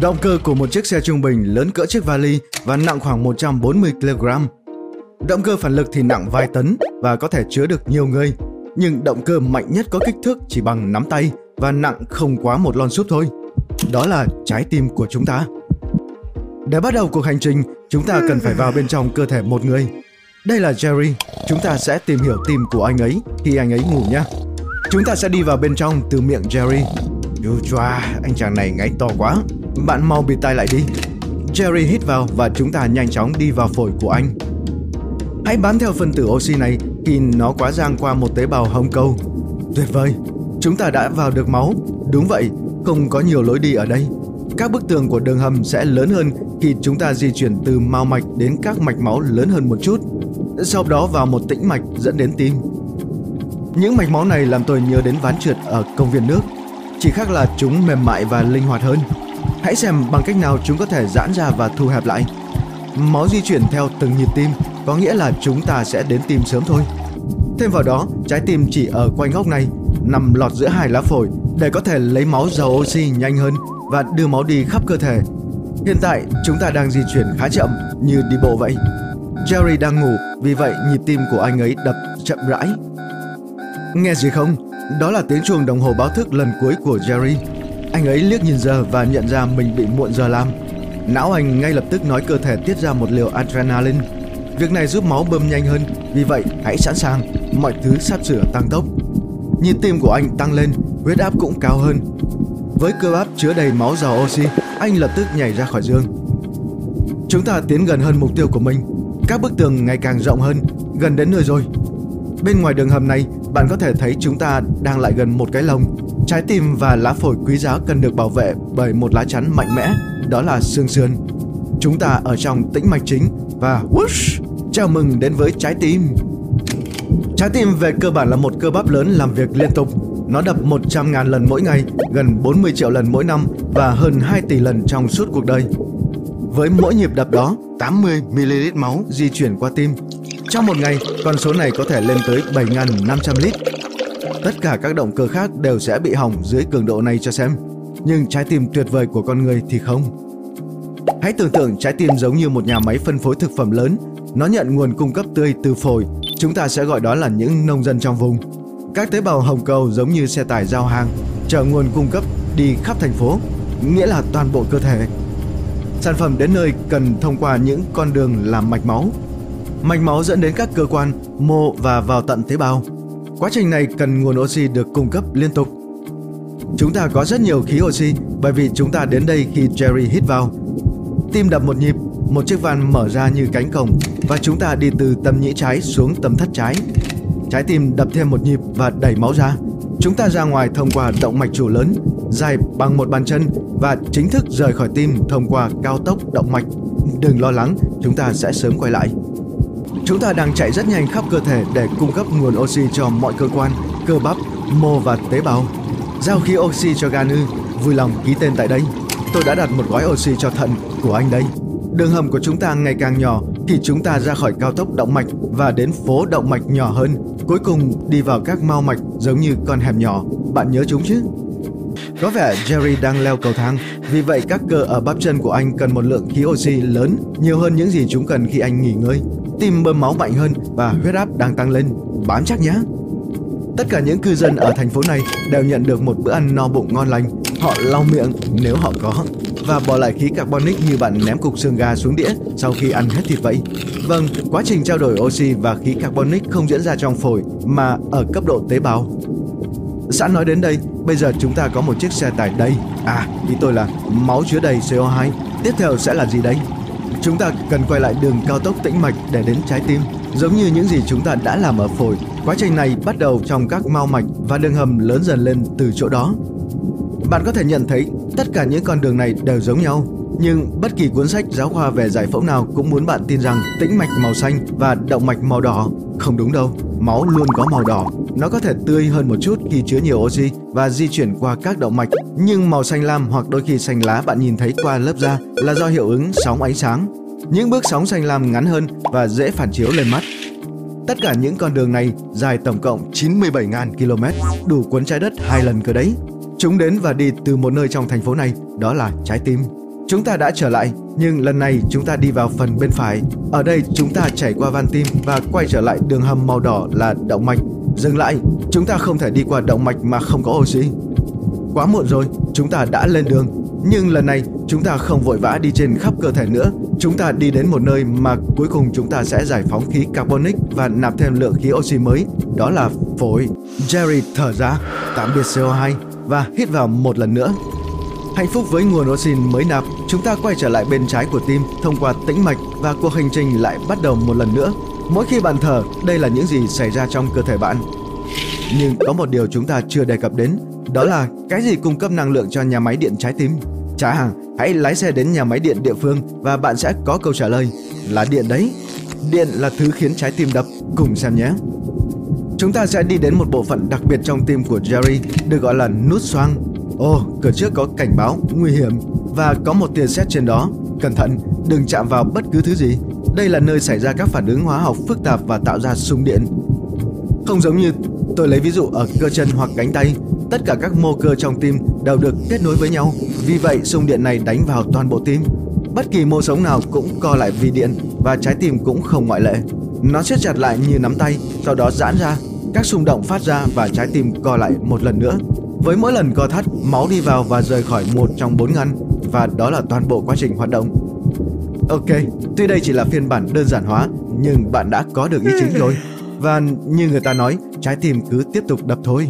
Động cơ của một chiếc xe trung bình lớn cỡ chiếc vali và nặng khoảng 140 kg. Động cơ phản lực thì nặng vài tấn và có thể chứa được nhiều người. Nhưng động cơ mạnh nhất có kích thước chỉ bằng nắm tay và nặng không quá một lon súp thôi. Đó là trái tim của chúng ta. Để bắt đầu cuộc hành trình, chúng ta cần phải vào bên trong cơ thể một người. Đây là Jerry, chúng ta sẽ tìm hiểu tim của anh ấy khi anh ấy ngủ nhé. Chúng ta sẽ đi vào bên trong từ miệng Jerry. Dù choa, anh chàng này ngáy to quá. Bạn mau bịt tai lại đi. Jerry hít vào và chúng ta nhanh chóng đi vào phổi của anh. Hãy bám theo phân tử oxy này khi nó quá giang qua một tế bào hồng cầu. Tuyệt vời, chúng ta đã vào được máu. Đúng vậy, không có nhiều lối đi ở đây. Các bức tường của đường hầm sẽ lớn hơn khi chúng ta di chuyển từ mao mạch đến các mạch máu lớn hơn một chút. Sau đó vào một tĩnh mạch dẫn đến tim. Những mạch máu này làm tôi nhớ đến ván trượt ở công viên nước. Chỉ khác là chúng mềm mại và linh hoạt hơn. Hãy xem bằng cách nào chúng có thể giãn ra và thu hẹp lại. Máu di chuyển theo từng nhịp tim, có nghĩa là chúng ta sẽ đến tim sớm thôi. Thêm vào đó, trái tim chỉ ở quanh góc này, nằm lọt giữa hai lá phổi để có thể lấy máu giàu oxy nhanh hơn và đưa máu đi khắp cơ thể. Hiện tại, chúng ta đang di chuyển khá chậm như đi bộ vậy. Jerry đang ngủ, vì vậy nhịp tim của anh ấy đập chậm rãi. Nghe gì không? Đó là tiếng chuông đồng hồ báo thức lần cuối của Jerry. Anh ấy liếc nhìn giờ và nhận ra mình bị muộn giờ làm. Não anh ngay lập tức nói cơ thể tiết ra một liều adrenaline. Việc này giúp máu bơm nhanh hơn, vì vậy hãy sẵn sàng, mọi thứ sắp sửa tăng tốc. Nhịp tim của anh tăng lên, huyết áp cũng cao hơn. Với cơ bắp chứa đầy máu giàu oxy, anh lập tức nhảy ra khỏi giường. Chúng ta tiến gần hơn mục tiêu của mình. Các bức tường ngày càng rộng hơn, gần đến nơi rồi. Bên ngoài đường hầm này, bạn có thể thấy chúng ta đang lại gần một cái lồng. Trái tim và lá phổi quý giá cần được bảo vệ bởi một lá chắn mạnh mẽ, đó là xương sườn. Chúng ta ở trong tĩnh mạch chính và whoosh, chào mừng đến với trái tim. Trái tim về cơ bản là một cơ bắp lớn làm việc liên tục. Nó đập 100.000 lần mỗi ngày, gần 40 triệu lần mỗi năm và hơn 2 tỷ lần trong suốt cuộc đời. Với mỗi nhịp đập đó, 80ml máu di chuyển qua tim. Trong một ngày, con số này có thể lên tới 7.500 lít. Tất cả các động cơ khác đều sẽ bị hỏng dưới cường độ này cho xem. Nhưng trái tim tuyệt vời của con người thì không. Hãy tưởng tượng trái tim giống như một nhà máy phân phối thực phẩm lớn. Nó nhận nguồn cung cấp tươi từ phổi. Chúng ta sẽ gọi đó là những nông dân trong vùng. Các tế bào hồng cầu giống như xe tải giao hàng, chở nguồn cung cấp đi khắp thành phố, nghĩa là toàn bộ cơ thể. Sản phẩm đến nơi cần thông qua những con đường làm mạch máu. Mạch máu dẫn đến các cơ quan, mô và vào tận tế bào. Quá trình này cần nguồn oxy được cung cấp liên tục. Chúng ta có rất nhiều khí oxy bởi vì chúng ta đến đây khi Jerry hít vào. Tim đập một nhịp, một chiếc van mở ra như cánh cổng và chúng ta đi từ tâm nhĩ trái xuống tâm thất trái. Trái tim đập thêm một nhịp và đẩy máu ra. Chúng ta ra ngoài thông qua động mạch chủ lớn, dài bằng một bàn chân và chính thức rời khỏi tim thông qua cao tốc động mạch. Đừng lo lắng, chúng ta sẽ sớm quay lại. Chúng ta đang chạy rất nhanh khắp cơ thể để cung cấp nguồn oxy cho mọi cơ quan, cơ bắp, mô và tế bào. Giao khí oxy cho gan ư, vui lòng ký tên tại đây. Tôi đã đặt một gói oxy cho thận của anh đây. Đường hầm của chúng ta ngày càng nhỏ khi chúng ta ra khỏi cao tốc động mạch và đến phố động mạch nhỏ hơn, cuối cùng đi vào các mao mạch giống như con hẻm nhỏ. Bạn nhớ chúng chứ? Có vẻ Jerry đang leo cầu thang, vì vậy các cơ ở bắp chân của anh cần một lượng khí oxy lớn, nhiều hơn những gì chúng cần khi anh nghỉ ngơi. Tim bơm máu mạnh hơn và huyết áp đang tăng lên. Bám chắc nhé! Tất cả những cư dân ở thành phố này đều nhận được một bữa ăn no bụng ngon lành. Họ lau miệng nếu họ có và bỏ lại khí carbonic như bạn ném cục xương gà xuống đĩa sau khi ăn hết thịt vậy. Vâng, quá trình trao đổi oxy và khí carbonic không diễn ra trong phổi mà ở cấp độ tế bào. Sẵn nói đến đây, bây giờ chúng ta có một chiếc xe tải đây. À, ý tôi là máu chứa đầy CO2. Tiếp theo sẽ là gì đây? Chúng ta cần quay lại đường cao tốc tĩnh mạch để đến trái tim. Giống như những gì chúng ta đã làm ở phổi, quá trình này bắt đầu trong các mao mạch và đường hầm lớn dần lên từ chỗ đó. Bạn có thể nhận thấy tất cả những con đường này đều giống nhau, nhưng bất kỳ cuốn sách giáo khoa về giải phẫu nào cũng muốn bạn tin rằng tĩnh mạch màu xanh và động mạch màu đỏ. Không đúng đâu, máu luôn có màu đỏ. Nó có thể tươi hơn một chút khi chứa nhiều oxy và di chuyển qua các động mạch, nhưng màu xanh lam hoặc đôi khi xanh lá bạn nhìn thấy qua lớp da là do hiệu ứng sóng ánh sáng. Những bước sóng xanh lam ngắn hơn và dễ phản chiếu lên mắt. Tất cả những con đường này dài tổng cộng 97.000 km, đủ cuốn trái đất hai lần cơ đấy. Chúng đến và đi từ một nơi trong thành phố này, đó là trái tim. Chúng ta đã trở lại, nhưng lần này chúng ta đi vào phần bên phải. Ở đây chúng ta chảy qua van tim và quay trở lại đường hầm màu đỏ là động mạch. Dừng lại, chúng ta không thể đi qua động mạch mà không có oxy. Quá muộn rồi, chúng ta đã lên đường. Nhưng lần này chúng ta không vội vã đi trên khắp cơ thể nữa. Chúng ta đi đến một nơi mà cuối cùng chúng ta sẽ giải phóng khí carbonic và nạp thêm lượng khí oxy mới, đó là phổi. Jerry thở ra, tạm biệt CO2 và hít vào một lần nữa. Hạnh phúc với nguồn oxy mới nạp, chúng ta quay trở lại bên trái của tim thông qua tĩnh mạch và cuộc hành trình lại bắt đầu một lần nữa. Mỗi khi bạn thở, đây là những gì xảy ra trong cơ thể bạn. Nhưng có một điều chúng ta chưa đề cập đến, đó là cái gì cung cấp năng lượng cho nhà máy điện trái tim. Chả hàng, hãy lái xe đến nhà máy điện địa phương và bạn sẽ có câu trả lời là điện đấy. Điện là thứ khiến trái tim đập, cùng xem nhé. Chúng ta sẽ đi đến một bộ phận đặc biệt trong tim của Jerry được gọi là nút xoang. Ồ, oh, cửa trước có cảnh báo, nguy hiểm và có một tia sét trên đó. Cẩn thận, đừng chạm vào bất cứ thứ gì. Đây là nơi xảy ra các phản ứng hóa học phức tạp và tạo ra xung điện. Không giống như tôi lấy ví dụ ở cơ chân hoặc cánh tay, tất cả các mô cơ trong tim đều được kết nối với nhau. Vì vậy, xung điện này đánh vào toàn bộ tim. Bất kỳ mô sống nào cũng co lại vì điện và trái tim cũng không ngoại lệ. Nó siết chặt lại như nắm tay, sau đó giãn ra, các xung động phát ra và trái tim co lại một lần nữa. Với mỗi lần co thắt, máu đi vào và rời khỏi một trong bốn ngăn và đó là toàn bộ quá trình hoạt động. Ok, tuy đây chỉ là phiên bản đơn giản hóa, nhưng bạn đã có được ý chính rồi. Và như người ta nói, trái tim cứ tiếp tục đập thôi.